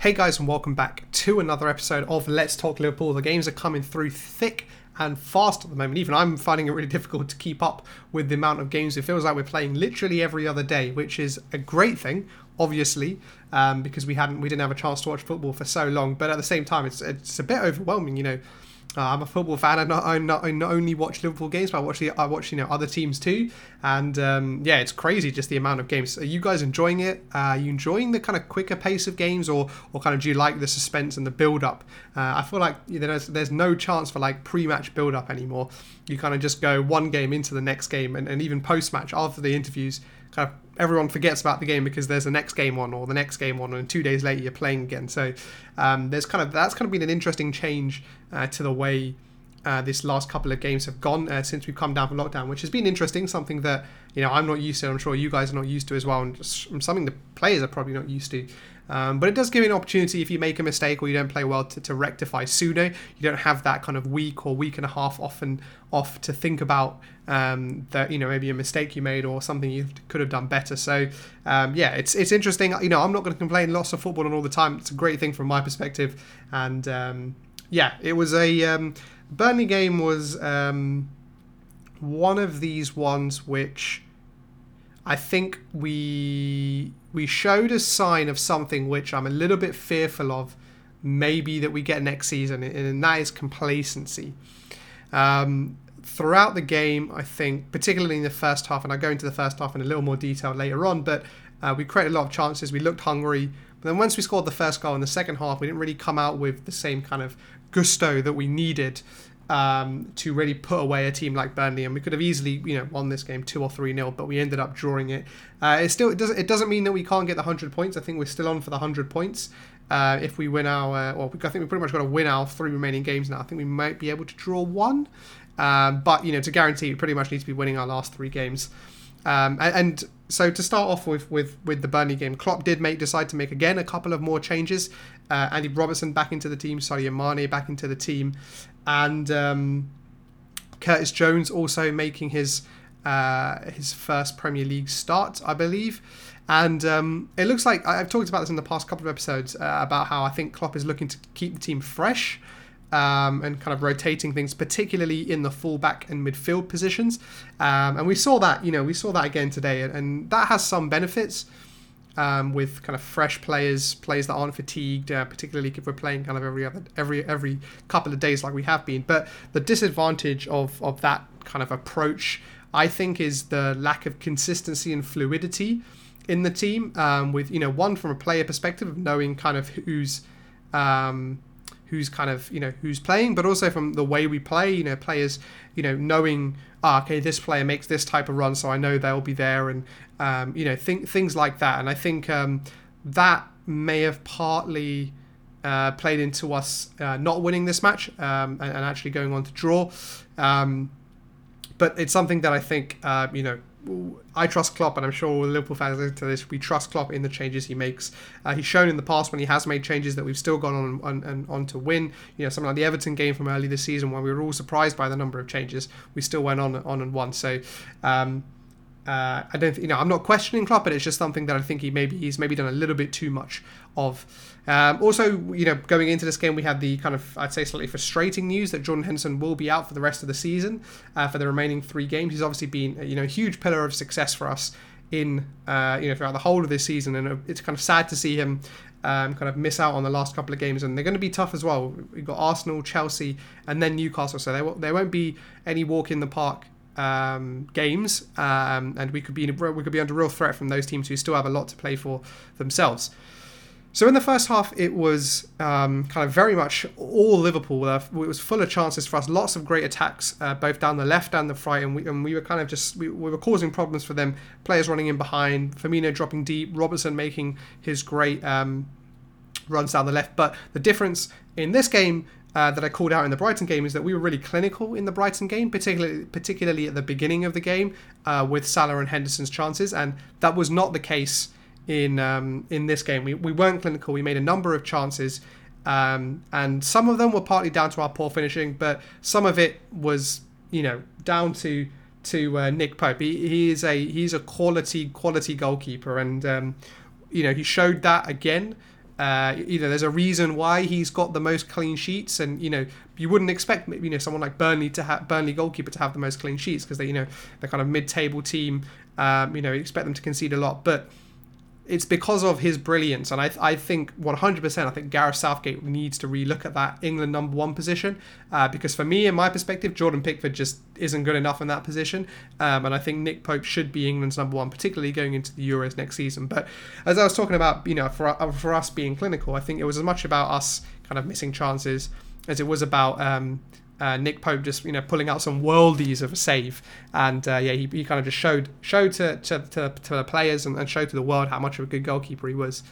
Hey guys, and welcome back to another episode of Let's Talk Liverpool. The games are coming through thick and fast at the moment. Even I'm finding it really difficult to keep up with the amount of games. It feels like we're playing literally every other day, which is a great thing, obviously, um, because we hadn't, we didn't have a chance to watch football for so long. But at the same time, it's it's a bit overwhelming, you know. Uh, I'm a football fan. I not, I not, I not only watch Liverpool games, but I watch the, I watch you know other teams too. And um, yeah, it's crazy just the amount of games. Are you guys enjoying it? Uh, are you enjoying the kind of quicker pace of games, or or kind of do you like the suspense and the build up? Uh, I feel like there's there's no chance for like pre-match build up anymore. You kind of just go one game into the next game, and, and even post-match after the interviews, kind of everyone forgets about the game because there's a next game on or the next game on, and two days later you're playing again. So um, there's kind of that's kind of been an interesting change uh, to the way uh, this last couple of games have gone uh, since we've come down from lockdown, which has been interesting. Something that you know I'm not used to. I'm sure you guys are not used to as well, and something the players are probably not used to. Um, but it does give you an opportunity if you make a mistake or you don't play well to, to rectify sooner. You don't have that kind of week or week and a half often off to think about um, that you know maybe a mistake you made or something you could have done better. So um, yeah, it's it's interesting. You know, I'm not going to complain. Lots of football and all the time. It's a great thing from my perspective, and um, yeah, it was a Burnley game was um, one of these ones which I think we we showed a sign of something which I'm a little bit fearful of, maybe that we get next season, and that is complacency. Um, throughout the game, I think, particularly in the first half, and I'll go into the first half in a little more detail later on, but uh, we created a lot of chances. We looked hungry. But then once we scored the first goal in the second half, we didn't really come out with the same kind of gusto that we needed um, to really put away a team like Burnley, and we could have easily, you know, won this game two or three nil, but we ended up drawing it. Uh, it still it doesn't it doesn't mean that we can't get the hundred points. I think we're still on for the hundred points. Uh, if we win our, uh, well, I think we pretty much got to win our three remaining games now. I think we might be able to draw one, um, but you know, to guarantee, we pretty much need to be winning our last three games. Um, and, so to start off with, with with the Burnley game, Klopp did make decide to make again a couple of more changes. Uh, Andy Robertson back into the team, Sadio Mane back into the team, and um, Curtis Jones also making his uh, his first Premier League start, I believe. And um, it looks like I've talked about this in the past couple of episodes uh, about how I think Klopp is looking to keep the team fresh um, and kind of rotating things, particularly in the fullback and midfield positions. Um, and we saw that, you know, we saw that again today, and, and that has some benefits. Um, with kind of fresh players, players that aren't fatigued, uh, particularly if we're playing kind of every other every every couple of days like we have been. But the disadvantage of of that kind of approach, I think, is the lack of consistency and fluidity in the team. Um, with you know, one from a player perspective of knowing kind of who's um, who's kind of you know who's playing, but also from the way we play. You know, players you know knowing ah, okay, this player makes this type of run, so I know they'll be there, and um, you know think things like that. And I think um, that may have partly. Uh, played into us uh, not winning this match um, and, and, actually going on to draw. Um, but it's something that I think, uh, you know, I trust Klopp, and I'm sure Liverpool fans listen to this. We trust Klopp in the changes he makes. Uh, he's shown in the past when he has made changes that we've still gone on, on, on, on to win. You know, something like the Everton game from early this season, when we were all surprised by the number of changes, we still went on on and won. So. Um, uh, I don't, you know, I'm not questioning Klopp, but it's just something that I think he maybe he's maybe done a little bit too much of. Um, also, you know, going into this game, we had the kind of I'd say slightly frustrating news that Jordan Henderson will be out for the rest of the season uh, for the remaining three games. He's obviously been you know a huge pillar of success for us in uh, you know throughout the whole of this season, and it's kind of sad to see him um, kind of miss out on the last couple of games, and they're going to be tough as well. We've got Arsenal, Chelsea, and then Newcastle, so there, w- there won't be any walk in the park um, games, um, and we could be we could be under real threat from those teams who still have a lot to play for themselves. So in the first half, it was um, kind of very much all Liverpool. Uh, it was full of chances for us, lots of great attacks, uh, both down the left and the right, and we, and we were kind of just we, we, were causing problems for them. Players running in behind, Firmino dropping deep, Robertson making his great um, runs down the left. But the difference in this game uh, that I called out in the Brighton game is that we were really clinical in the Brighton game, particularly particularly at the beginning of the game uh, with Salah and Henderson's chances, and that was not the case in um, in this game. We, we weren't clinical. We made a number of chances, um, and some of them were partly down to our poor finishing, but some of it was you know down to to uh, Nick Pope. He, he is a he's a quality quality goalkeeper, and um, you know he showed that again Uh, you know, there's a reason why he's got the most clean sheets, and you know, you wouldn't expect you know someone like Burnley to have Burnley goalkeeper to have the most clean sheets because they you know they're kind of mid-table team. Um, you know, you expect them to concede a lot, but it's because of his brilliance. And I, I think 100%, I think Gareth Southgate needs to relook at that England number one position. Uh, because for me, in my perspective, Jordan Pickford just isn't good enough in that position. Um, and I think Nick Pope should be England's number one, particularly going into the Euros next season. But as I was talking about, you know, for, uh, for us being clinical, I think it was as much about us kind of missing chances as it was about um, uh, Nick Pope just you know pulling out some worldies of a save, and uh, yeah, he, he kind of just showed showed to to, to, to the players and, and, showed to the world how much of a good goalkeeper he was.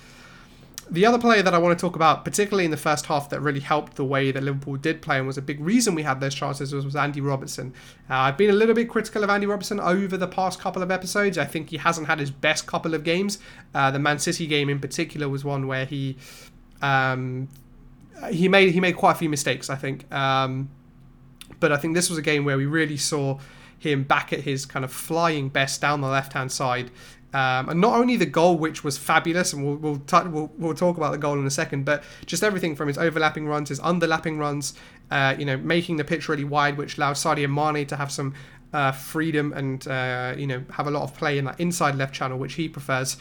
The other player that I want to talk about, particularly in the first half, that really helped the way that Liverpool did play and was a big reason we had those chances was, was Andy Robertson. Uh, I've been a little bit critical of Andy Robertson over the past couple of episodes. I think he hasn't had his best couple of games. Uh, the Man City game in particular was one where he um, he made he made quite a few mistakes. I think. Um, but I think this was a game where we really saw him back at his kind of flying best down the left hand side. Um, and not only the goal, which was fabulous, and we'll we'll, t- we'll, we'll talk about the goal in a second, but just everything from his overlapping runs, his underlapping runs, uh, you know, making the pitch really wide, which allowed Sadio Mane to have some uh, freedom and uh, you know have a lot of play in that inside left channel, which he prefers.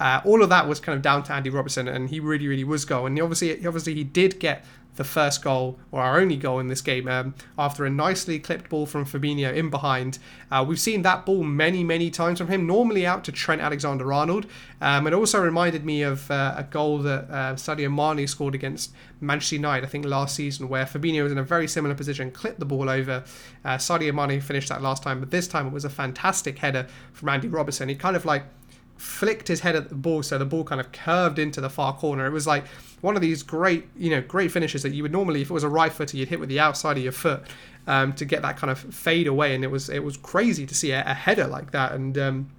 Uh, all of that was kind of down to Andy Robertson, and he really, really was goal. And obviously, obviously, he did get the first goal or our only goal in this game um, after a nicely clipped ball from Fabinho in behind. Uh, we've seen that ball many, many times from him, normally out to Trent Alexander Arnold. Um, it also reminded me of uh, a goal that uh, Sadio Mane scored against Manchester United, I think last season, where Fabinho was in a very similar position, clipped the ball over. Uh, Sadio Mane finished that last time, but this time it was a fantastic header from Andy Robertson. He kind of like flicked his head at the ball so the ball kind of curved into the far corner. It was like one of these great, you know, great finishes that you would normally, if it was a right footer, you'd hit with the outside of your foot um, to get that kind of fade away. And it was it was crazy to see a, a header like that. And um,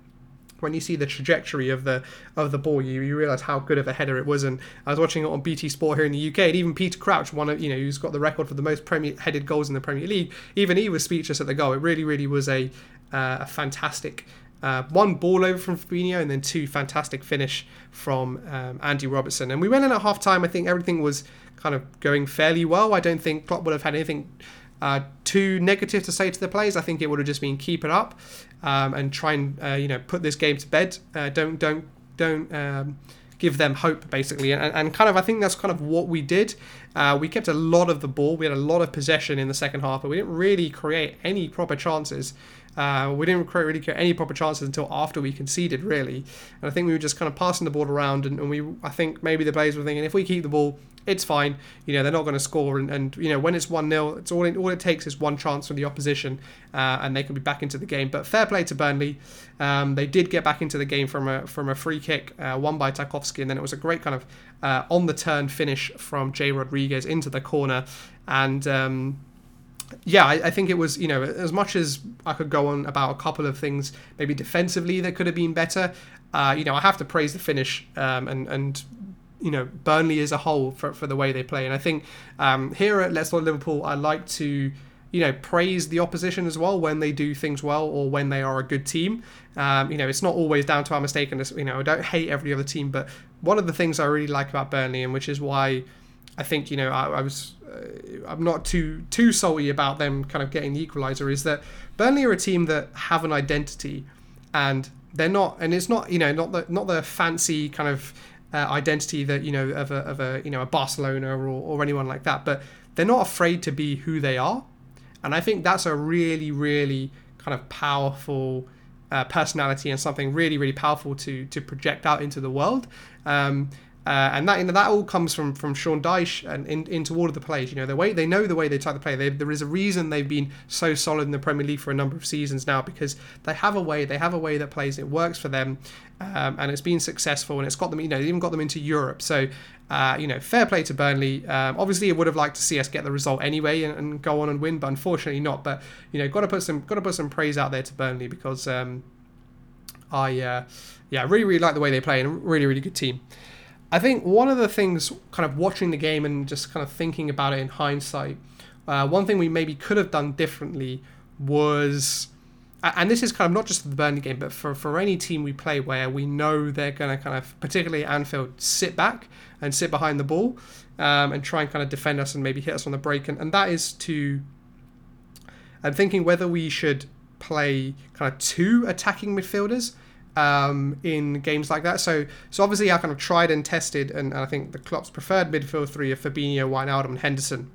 when you see the trajectory of the of the ball, you, you realize how good of a header it was. And I was watching it on BT Sport here in the UK, and even Peter Crouch, one of you know who's got the record for the most Premier headed goals in the Premier League, even he was speechless at the goal. It really, really was a uh, a fantastic uh, one ball over from Fabinho and then two fantastic finish from um, Andy Robertson. And we went in at half time. I think everything was kind of going fairly well. I don't think Klopp would have had anything uh, too negative to say to the players. I think it would have just been keep it up um, and try and uh, you know put this game to bed. Uh, don't don't don't. Um, give them hope basically and, and kind of i think that's kind of what we did uh, we kept a lot of the ball we had a lot of possession in the second half but we didn't really create any proper chances uh, we didn't really get any proper chances until after we conceded, really. And I think we were just kind of passing the ball around, and, and we, I think maybe the players were thinking if we keep the ball, it's fine. You know, they're not going to score, and, and you know when it's one 0 it's all it, all it takes is one chance from the opposition, uh, and they can be back into the game. But fair play to Burnley, um, they did get back into the game from a from a free kick, uh, won by Tarkowski, and then it was a great kind of uh, on the turn finish from Jay Rodriguez into the corner, and. Um, yeah, I, I, think it was, you know, as much as I could go on about a couple of things, maybe defensively that could have been better. Uh, you know, I have to praise the finish um, and and you know Burnley as a whole for, for the way they play. And I think um, here at Let's Talk Liverpool, I like to you know praise the opposition as well when they do things well or when they are a good team. Um, you know, it's not always down to our mistake, and you know, I don't hate every other team, but one of the things I really like about Burnley, and which is why I think you know I, I was uh, I'm not too too salty about them kind of getting the equaliser is that Burnley are a team that have an identity and they're not and it's not you know not the not the fancy kind of uh, identity that you know of a, of a you know a Barcelona or, or anyone like that but they're not afraid to be who they are. And I think that's a really really kind of powerful uh, personality and something really really powerful to to project out into the world. Um, uh, and that you know, that all comes from from Sean Dyche and in, into all of the players. You know, the way they know the way they try to play. They, there is a reason they've been so solid in the Premier League for a number of seasons now because they have a way. They have a way that plays. It works for them, um, and it's been successful. And it's got them. You know, even got them into Europe. So, uh, you know, fair play to Burnley. Um, obviously, it would have liked to see us get the result anyway and, and, go on and win, but unfortunately not. But you know, got to put some got to put some praise out there to Burnley because um, I uh, yeah really really like the way they play and really really good team. I think one of the things, kind of watching the game and just kind of thinking about it in hindsight, uh, one thing we maybe could have done differently was and this is kind of not just for the Burnley game, but for, for any team we play where we know they're going to kind of, particularly Anfield, sit back and sit behind the ball um, and try and kind of defend us and maybe hit us on the break. And, and that is to. I'm thinking whether we should play kind of two attacking midfielders um, in games like that. So, so obviously, I kind of tried and tested, and, and I think the Klopp's preferred midfield three of Fabinho, Wijnaldum, and Henderson.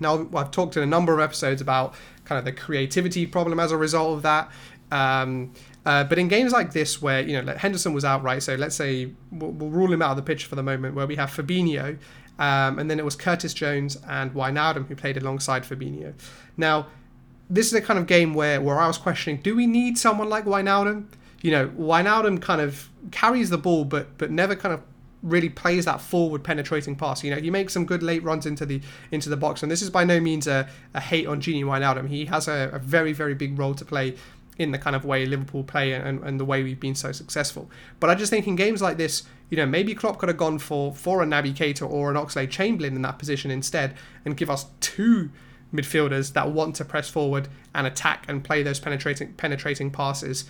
Now, I've talked in a number of episodes about kind of the creativity problem as a result of that. Um, uh, but in games like this, where you know like Henderson was out, right? So let's say we'll, we'll, rule him out of the pitch for the moment, where we have Fabinho, um, and then it was Curtis Jones and Wijnaldum who played alongside Fabinho. Now, this is a kind of game where where I was questioning: Do we need someone like Wijnaldum? You know, Wijnaldum kind of carries the ball, but but never kind of really plays that forward penetrating pass. You know, he makes some good late runs into the into the box, and this is by no means a, a hate on Gini Wijnaldum. He has a, a very very big role to play in the kind of way Liverpool play and, and the way we've been so successful. But I just think in games like this, you know, maybe Klopp could have gone for for a Naby Keita or an Oxlade Chamberlain in that position instead, and give us two midfielders that want to press forward and attack and play those penetrating penetrating passes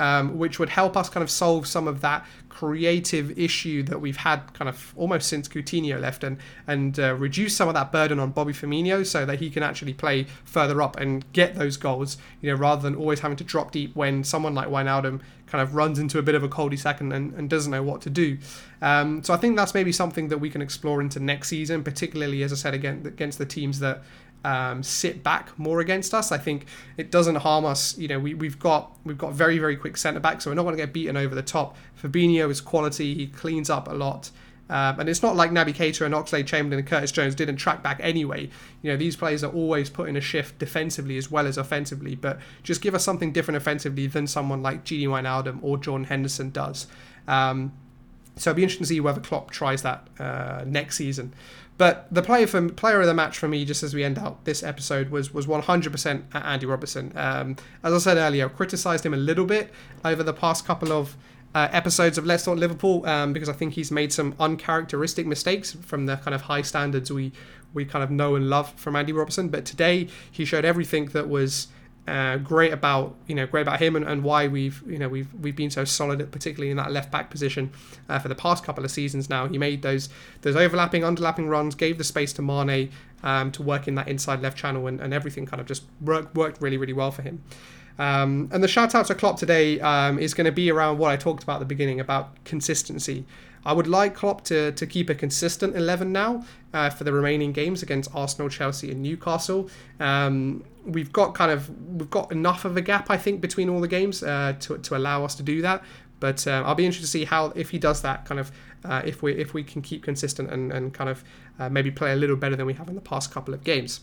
um, which would help us kind of solve some of that creative issue that we've had kind of almost since Coutinho left and and uh, reduce some of that burden on Bobby Firmino so that he can actually play further up and get those goals, you know, rather than always having to drop deep when someone like Wijnaldum kind of runs into a bit of a cul-de-sac and, and, and doesn't know what to do. Um, so I think that's maybe something that we can explore into next season, particularly as I said again against the teams that um, sit back more against us. I think it doesn't harm us. You know, we, we've got we've got very very quick centre back, so we're not going to get beaten over the top. Fabinho is quality. He cleans up a lot. Um, and it's not like Naby Keita and Oxlade Chamberlain and Curtis Jones didn't track back anyway. You know, these players are always putting a shift defensively as well as offensively, but just give us something different offensively than someone like Gini Wijnaldum or Jordan Henderson does. Um, so it'll be interesting to see whether Klopp tries that uh, next season. But the player for player of the match for me, just as we end out this episode, was was 100% Andy Robertson. Um, as I said earlier, I criticised him a little bit over the past couple of uh, episodes of Let's Talk Liverpool um, because I think he's made some uncharacteristic mistakes from the kind of high standards we we kind of know and love from Andy Robertson. But today he showed everything that was uh, great about you know great about him and, and why we've you know we've we've been so solid particularly in that left back position uh, for the past couple of seasons now. He made those those overlapping underlapping runs gave the space to Mane um, to work in that inside left channel and, and everything kind of just worked worked really really well for him. Um, and the shout out to Klopp today um, is going to be around what I talked about at the beginning about consistency I would like Klopp to, to keep a consistent 11 now uh, for the remaining games against Arsenal, Chelsea, and Newcastle. Um, we've got kind of we've got enough of a gap, I think, between all the games uh, to, to allow us to do that. But uh, I'll be interested to see how if he does that, kind of uh, if we if we can keep consistent and, and kind of uh, maybe play a little better than we have in the past couple of games.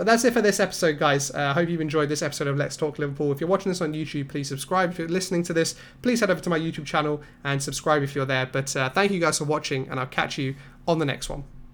But that's it for this episode, guys. Uh, I uh, hope you've enjoyed this episode of Let's Talk Liverpool. If you're watching this on YouTube, please subscribe. If you're listening to this, please head over to my YouTube channel and subscribe if you're there. But uh, thank you guys for watching, and I'll catch you on the next one.